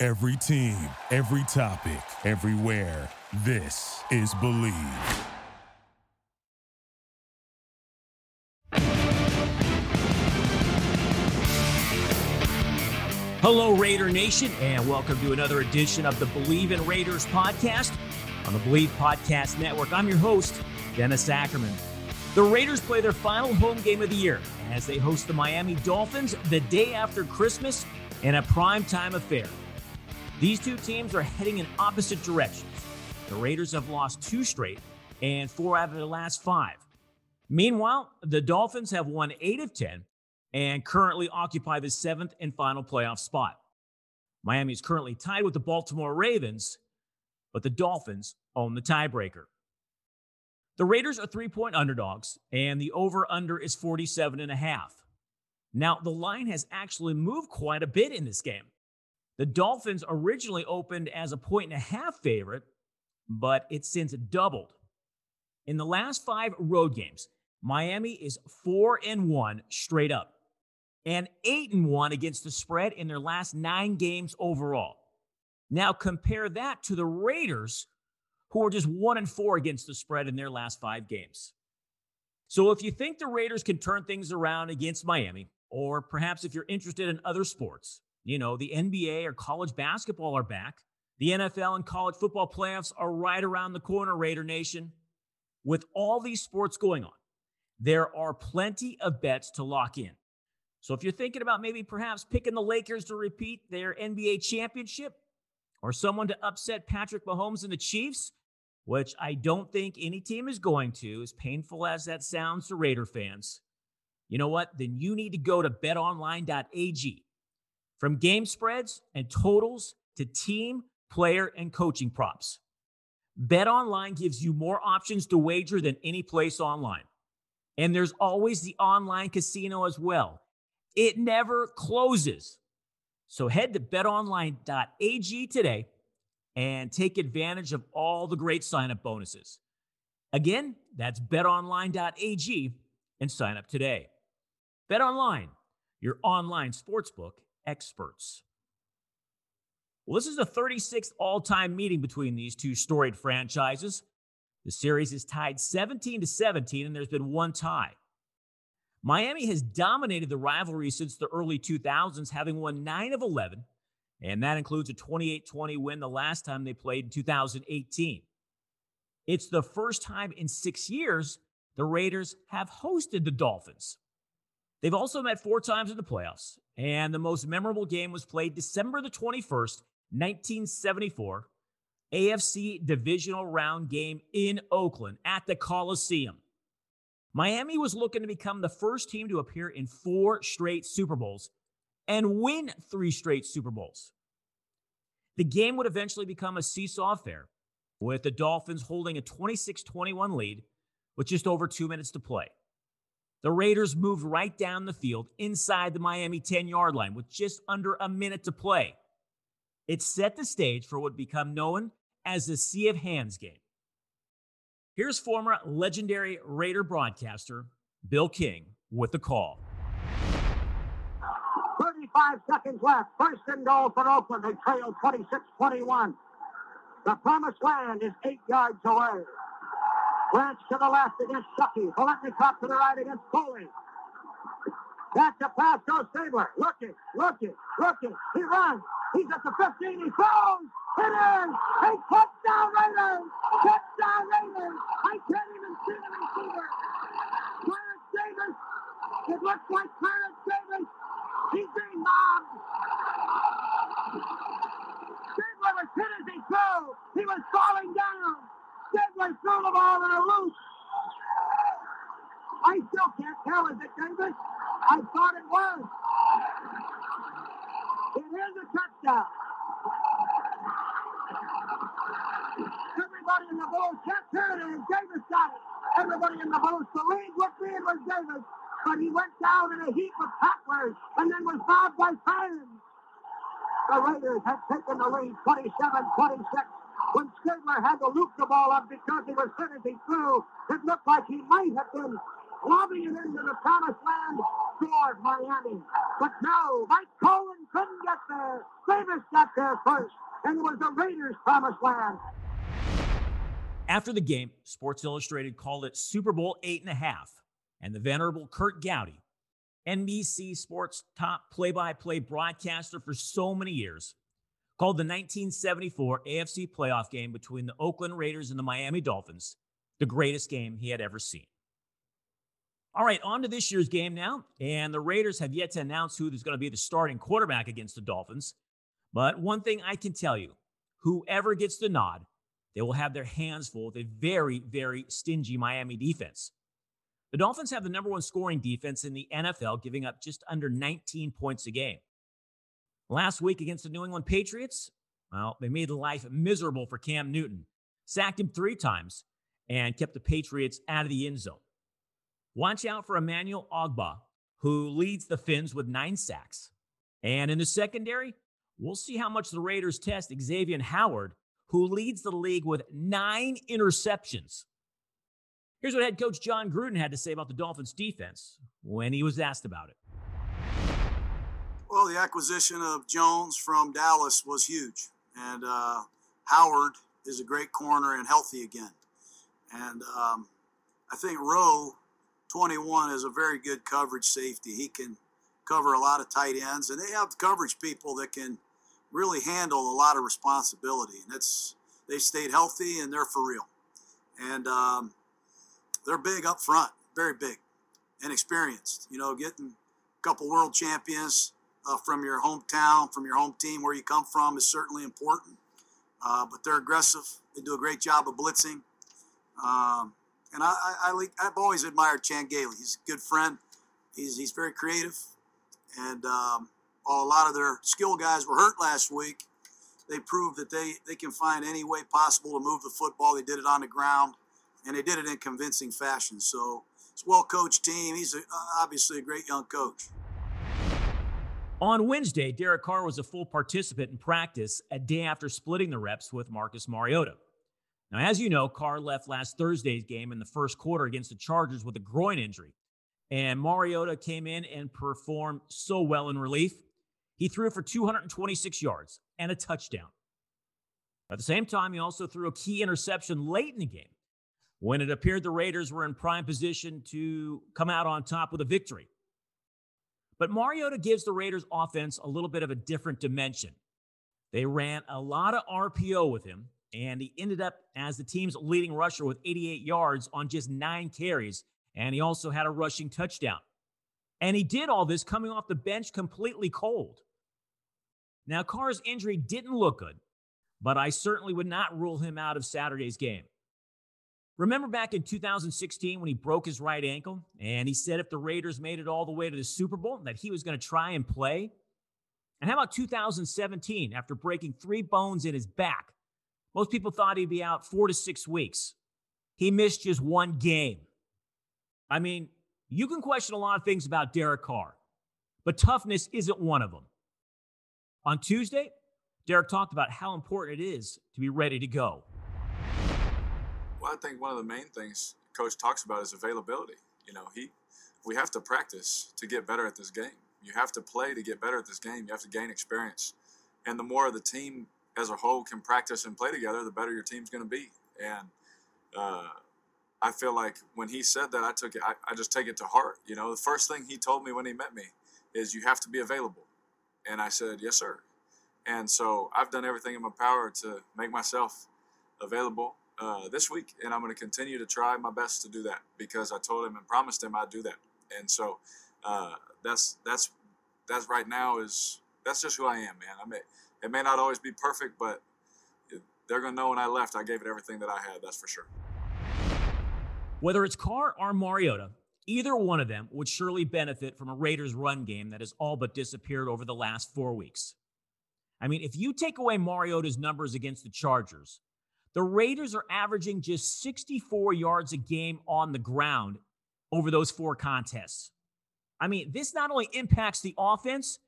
Every team, every topic, everywhere. This is Believe. Hello, Raider Nation, and welcome to another edition of the Believe in Raiders podcast on the Believe Podcast Network. I'm your host, Dennis Ackerman. The Raiders play their final home game of the year as they host the Miami Dolphins the day after Christmas in a primetime affair. These two teams are heading in opposite directions. The Raiders have lost two straight and four out of their last five. Meanwhile, the Dolphins have won eight of 10 and currently occupy the seventh and final playoff spot. Miami is currently tied with the Baltimore Ravens, but the Dolphins own the tiebreaker. The Raiders are three point underdogs, and the over under is 47 and a half. Now, the line has actually moved quite a bit in this game. The Dolphins originally opened as a point and a half favorite, but it's since doubled. In the last five road games, Miami is 4 and 1 straight up and 8 and 1 against the spread in their last 9 games overall. Now compare that to the Raiders who are just 1 and 4 against the spread in their last 5 games. So if you think the Raiders can turn things around against Miami or perhaps if you're interested in other sports, you know, the NBA or college basketball are back. The NFL and college football playoffs are right around the corner, Raider Nation. With all these sports going on, there are plenty of bets to lock in. So if you're thinking about maybe perhaps picking the Lakers to repeat their NBA championship or someone to upset Patrick Mahomes and the Chiefs, which I don't think any team is going to, as painful as that sounds to Raider fans, you know what? Then you need to go to betonline.ag. From game spreads and totals to team, player, and coaching props. BetOnline gives you more options to wager than any place online. And there's always the online casino as well. It never closes. So head to betonline.ag today and take advantage of all the great sign up bonuses. Again, that's betonline.ag and sign up today. BetOnline, your online sportsbook experts. Well, this is the 36th all time meeting between these two storied franchises. The series is tied 17 to 17, and there's been one tie. Miami has dominated the rivalry since the early 2000s, having won 9 of 11, and that includes a 28 20 win the last time they played in 2018. It's the first time in six years the Raiders have hosted the Dolphins. They've also met four times in the playoffs, and the most memorable game was played December the 21st, 1974, AFC divisional round game in Oakland at the Coliseum. Miami was looking to become the first team to appear in four straight Super Bowls and win three straight Super Bowls. The game would eventually become a seesaw affair, with the Dolphins holding a 26 21 lead with just over two minutes to play. The Raiders moved right down the field inside the Miami 10 yard line with just under a minute to play. It set the stage for what would become known as the Sea of Hands game. Here's former legendary Raider broadcaster Bill King with the call. 35 seconds left. First and goal for Oakland. They trail 26 21. The promised land is eight yards away. Branch to the left against Shough. Biletnikoff to the right against Foley. Back to pass goes Stabler. Looking, looking, looking. He runs. He's at the 15. He throws. It is a touchdown Raiders. Touchdown Raiders. I can't even see the receiver. Clarence Davis. It looks like Clarence Davis. He's being mobbed. Stabler was hit as he threw. He was falling they threw the ball in a loop. I still can't tell, is it Davis? I thought it was. It is a touchdown. Everybody in the Bulls captured it, Davis got it. Everybody in the Bulls believed what being was Davis, but he went down in a heap of tacklers and then was robbed by fans. The Raiders have taken the lead 27 26 when Stabler had to loop the ball up because he was he threw. It looked like he might have been lobbing it into the promised land toward Miami. But no, Mike Kolen couldn't get there. Davis got there first, and it was the Raiders' promised land. After the game, Sports Illustrated called it Super Bowl eight and a half, and the venerable Curt Gowdy, NBC Sports top play by play broadcaster for so many years, called the 1974 AFC playoff game between the Oakland Raiders and the Miami Dolphins the greatest game he had ever seen. All right, on to this year's game now. And the Raiders have yet to announce who is going to be the starting quarterback against the Dolphins. But one thing I can tell you whoever gets the nod, they will have their hands full with a very, very stingy Miami defense. The Dolphins have the number one scoring defense in the NFL, giving up just under 19 points a game. Last week against the New England Patriots, well, they made life miserable for Cam Newton, sacked him three times, and kept the Patriots out of the end zone. Watch out for Emmanuel Ogbah, who leads the Fins with nine sacks. And in the secondary, we'll see how much the Raiders test Xavier Howard, who leads the league with nine interceptions. Here's what head coach Jon Gruden had to say about the Dolphins' defense when he was asked about it. Well, the acquisition of Jones from Dallas was huge, and uh, Howard is a great corner and healthy again. And um, I think Rowe, 21, is a very good coverage safety. He can cover a lot of tight ends, and they have coverage people that can really handle a lot of responsibility. And it's they stayed healthy and they're for real. And um, they're big up front, very big and experienced. You know, getting a couple world champions uh, from your hometown, from your home team, where you come from, is certainly important. Uh, but they're aggressive. They do a great job of blitzing. Um, and I, I, have always admired Chan Gailey. He's a good friend. He's, he's very creative. And um, while a lot of their skill guys were hurt last week, they proved that they, they can find any way possible to move the football. They did it on the ground, and they did it in convincing fashion. So it's a well coached team. He's a, obviously a great young coach. On Wednesday, Derek Carr was a full participant in practice a day after splitting the reps with Marcus Mariota. Now, as you know, Carr left last Thursday's game in the first quarter against the Chargers with a groin injury. And Mariota came in and performed so well in relief. He threw for 226 yards and a touchdown. At the same time, he also threw a key interception late in the game when it appeared the Raiders were in prime position to come out on top with a victory. But Mariota gives the Raiders offense a little bit of a different dimension. They ran a lot of RPO with him, and he ended up as the team's leading rusher with 88 yards on just nine carries. And he also had a rushing touchdown. And he did all this coming off the bench completely cold. Now, Carr's injury didn't look good, but I certainly would not rule him out of Saturday's game. Remember back in 2016 when he broke his right ankle and he said if the Raiders made it all the way to the Super Bowl that he was going to try and play? And how about 2017 after breaking three bones in his back? Most people thought he'd be out four to six weeks. He missed just one game. I mean, you can question a lot of things about Derek Carr, but toughness isn't one of them. On Tuesday, Derek talked about how important it is to be ready to go. Well, I think one of the main things coach talks about is availability. You know, he we have to practice to get better at this game. You have to play to get better at this game. You have to gain experience. And the more the team as a whole can practice and play together, the better your team's going to be. And uh, I feel like when he said that, I took it. I, I just take it to heart. You know, the first thing he told me when he met me is, "You have to be available," and I said, "Yes, sir." And so I've done everything in my power to make myself available uh, this week, and I'm going to continue to try my best to do that because I told him and promised him I'd do that. And so uh, that's that's that's right now is that's just who I am, man. I may it may not always be perfect, but they're going to know when I left I gave it everything that I had. That's for sure. Whether it's Carr or Mariota, either one of them would surely benefit from a Raiders run game that has all but disappeared over the last four weeks. I mean, if you take away Mariota's numbers against the Chargers, The Raiders are averaging just 64 yards a game on the ground over those four contests. I mean, this not only impacts the offense,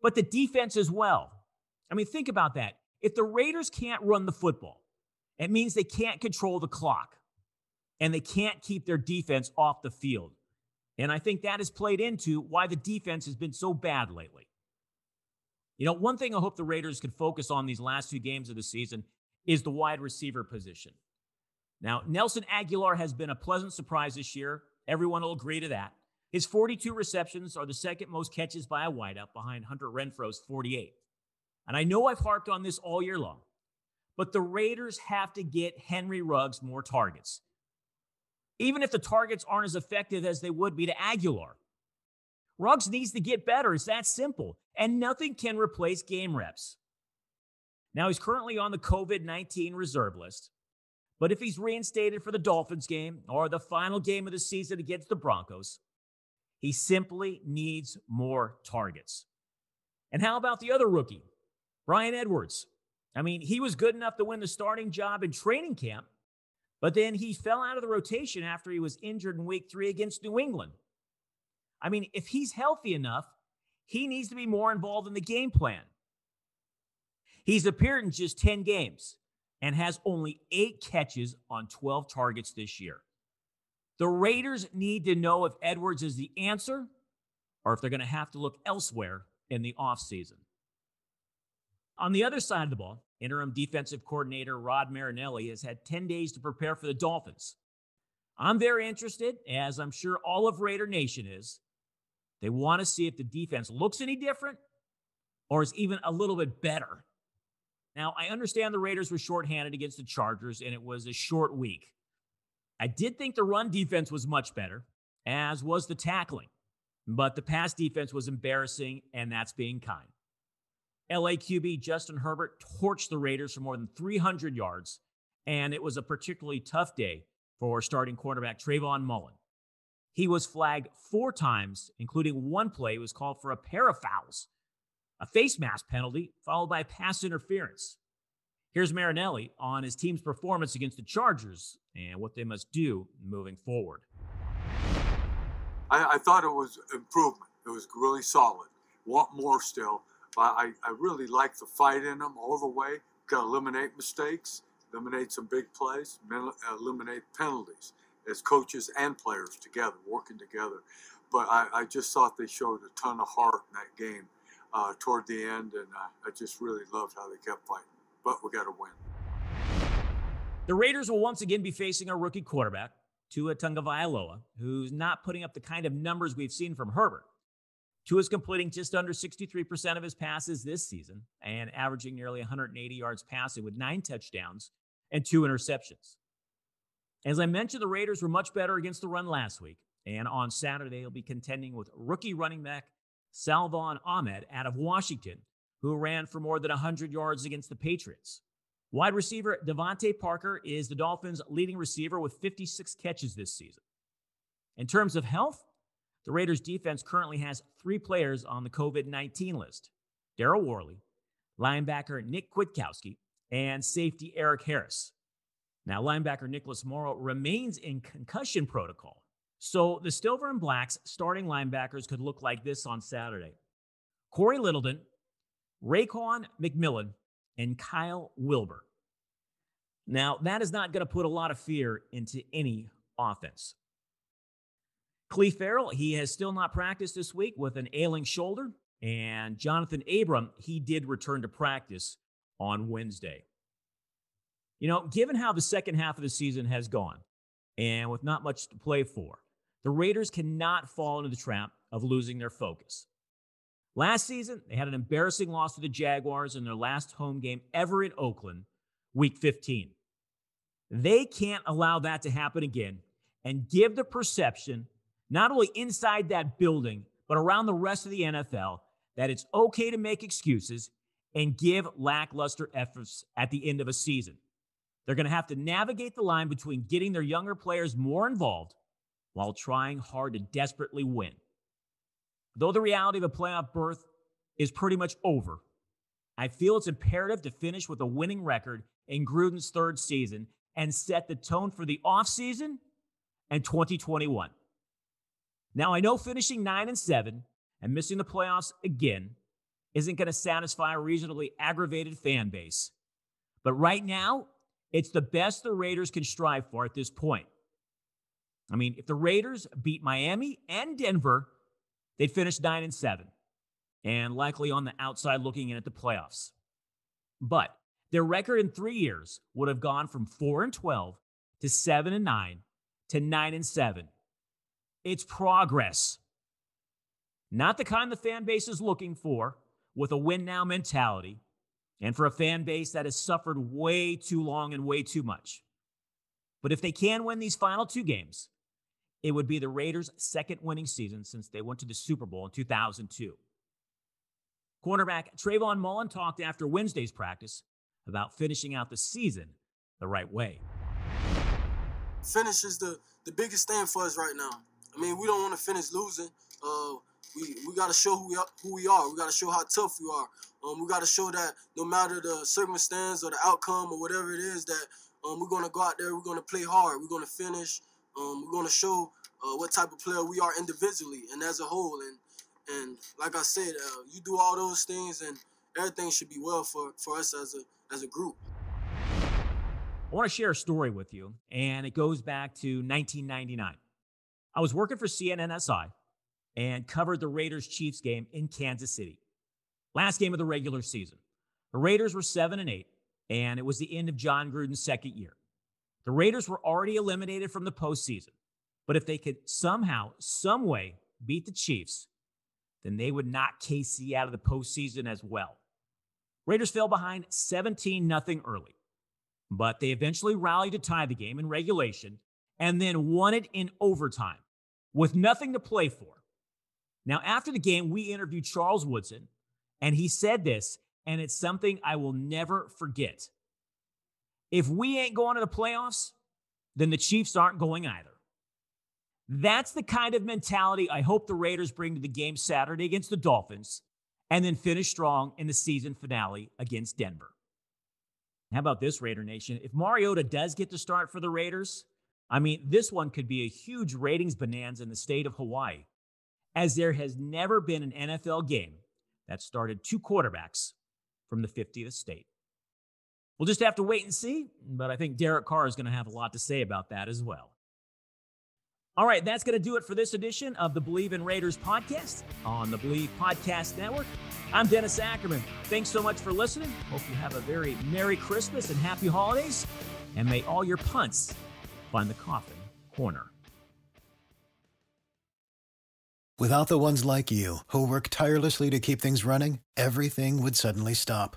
but the defense as well. I mean, think about that. If the Raiders can't run the football, it means they can't control the clock and they can't keep their defense off the field. And I think that has played into why the defense has been so bad lately. You know, one thing I hope the Raiders could focus on these last two games of the season is the wide receiver position. Now, Nelson Agholor has been a pleasant surprise this year. Everyone will agree to that. His 42 receptions are the second most catches by a wideout behind Hunter Renfrow's 48. And I know I've harped on this all year long, but the Raiders have to get Henry Ruggs more targets. Even if the targets aren't as effective as they would be to Aguilar, Ruggs needs to get better. It's that simple. And nothing can replace game reps. Now, he's currently on the COVID 19 reserve list. But if he's reinstated for the Dolphins game or the final game of the season against the Broncos, he simply needs more targets. And how about the other rookie, Bryan Edwards? I mean, he was good enough to win the starting job in training camp, but then he fell out of the rotation after he was injured in week three against New England. I mean, if he's healthy enough, he needs to be more involved in the game plan. He's appeared in just 10 games and has only eight catches on 12 targets this year. The Raiders need to know if Edwards is the answer or if they're going to have to look elsewhere in the offseason. On the other side of the ball, interim defensive coordinator Rod Marinelli has had 10 days to prepare for the Dolphins. I'm very interested, as I'm sure all of Raider Nation is. They want to see if the defense looks any different or is even a little bit better now, I understand the Raiders were shorthanded against the Chargers, and it was a short week. I did think the run defense was much better, as was the tackling, but the pass defense was embarrassing, and that's being kind. LA QB Justin Herbert torched the Raiders for more than 300 yards, and it was a particularly tough day for starting quarterback Trayvon Mullen. He was flagged four times, including one play was called for a pair of fouls a face mask penalty followed by pass interference. Here's Marinelli on his team's performance against the Chargers and what they must do moving forward. I, I thought it was improvement. It was really solid. Want more still. But I, I really like the fight in them all the way. Got to eliminate mistakes, eliminate some big plays, eliminate penalties as coaches and players together, working together. But I, I just thought they showed a ton of heart in that game uh, toward the end, and uh, I just really loved how they kept fighting. But we got to win. The Raiders will once again be facing a rookie quarterback, Tua Tagovailoa, who's not putting up the kind of numbers we've seen from Herbert. Tua is completing just under 63% of his passes this season and averaging nearly 180 yards passing with nine touchdowns and two interceptions. As I mentioned, the Raiders were much better against the run last week, and on Saturday, they'll be contending with rookie running back Salvon Ahmed out of Washington, who ran for more than 100 yards against the Patriots. Wide receiver DeVante Parker is the Dolphins' leading receiver with 56 catches this season. In terms of health, the Raiders' defense currently has three players on the COVID 19 list Daryl Worley, linebacker Nick Kwiatkowski, and safety Eric Harris. Now, linebacker Nicholas Morrow remains in concussion protocol, so the Silver and Blacks starting linebackers could look like this on Saturday Cory Littleton, Raekwon McMillan, and Kyle Wilber. Now, that is not going to put a lot of fear into any offense. Clelin Ferrell, he has still not practiced this week with an ailing shoulder. And Johnathan Abram, he did return to practice on Wednesday. You know, given how the second half of the season has gone, and with not much to play for, the Raiders cannot fall into the trap of losing their focus. Last season, they had an embarrassing loss to the Jaguars in their last home game ever in Oakland, week 15. They can't allow that to happen again and give the perception, not only inside that building, but around the rest of the NFL, that it's okay to make excuses and give lackluster efforts at the end of a season. They're going to have to navigate the line between getting their younger players more involved while trying hard to desperately win. Though the reality of a playoff berth is pretty much over, I feel it's imperative to finish with a winning record in Gruden's third season and set the tone for the offseason and 2021. Now, I know finishing 9 and 7 and missing the playoffs again isn't going to satisfy a reasonably aggravated fan base. But right now, it's the best the Raiders can strive for at this point. I mean, if the Raiders beat Miami and Denver, they'd finish 9 and 7 and likely on the outside looking in at the playoffs. But their record in 3 years would have gone from 4 and 12 to 7 and 9 to 9 and 7. It's progress. Not the kind the fan base is looking for with a win now mentality and for a fan base that has suffered way too long and way too much. But if they can win these final two games, it would be the Raiders' second winning season since they went to the Super Bowl in 2002. Cornerback Trayvon Mullen talked after Wednesday's practice about finishing out the season the right way. Finish is the, the biggest thing for us right now. I mean, we don't want to finish losing. Uh, we we got to show who we are. Who we are. We got to show how tough we are. Um, we got to show that no matter the circumstance or the outcome or whatever it is, that um, we're gonna go out there. We're gonna play hard. We're gonna finish. Um, we're gonna show uh, what type of player we are individually and as a whole. And and like I said, uh, you do all those things, and everything should be well for for us as a as a group. I want to share a story with you, and it goes back to 1999. I was working for CNNSI and covered the Raiders Chiefs game in Kansas City. Last game of the regular season. The Raiders were 7 and 8, and it was the end of Jon Gruden's second year. The Raiders were already eliminated from the postseason, but if they could somehow, some way beat the Chiefs, then they would knock KC out of the postseason as well. Raiders fell behind 17 0 early, but they eventually rallied to tie the game in regulation and then won it in overtime with nothing to play for. Now, after the game, we interviewed Charles Woodson, and he said this, and it's something I will never forget. If we ain't going to the playoffs, then the Chiefs aren't going either. That's the kind of mentality I hope the Raiders bring to the game Saturday against the Dolphins and then finish strong in the season finale against Denver. How about this, Raider Nation? If Mariota does get to start for the Raiders, I mean, this one could be a huge ratings bonanza in the state of Hawaii as there has never been an NFL game that started two quarterbacks from the 50th state. We'll just have to wait and see, but I think Derek Carr is going to have a lot to say about that as well. All right, that's going to do it for this edition of the Believe in Raiders podcast on the Believe Podcast Network. I'm Dennis Ackerman. Thanks so much for listening. Hope you have a very Merry Christmas and Happy Holidays, and may all your punts find the coffin corner. Without the ones like you, who work tirelessly to keep things running, everything would suddenly stop.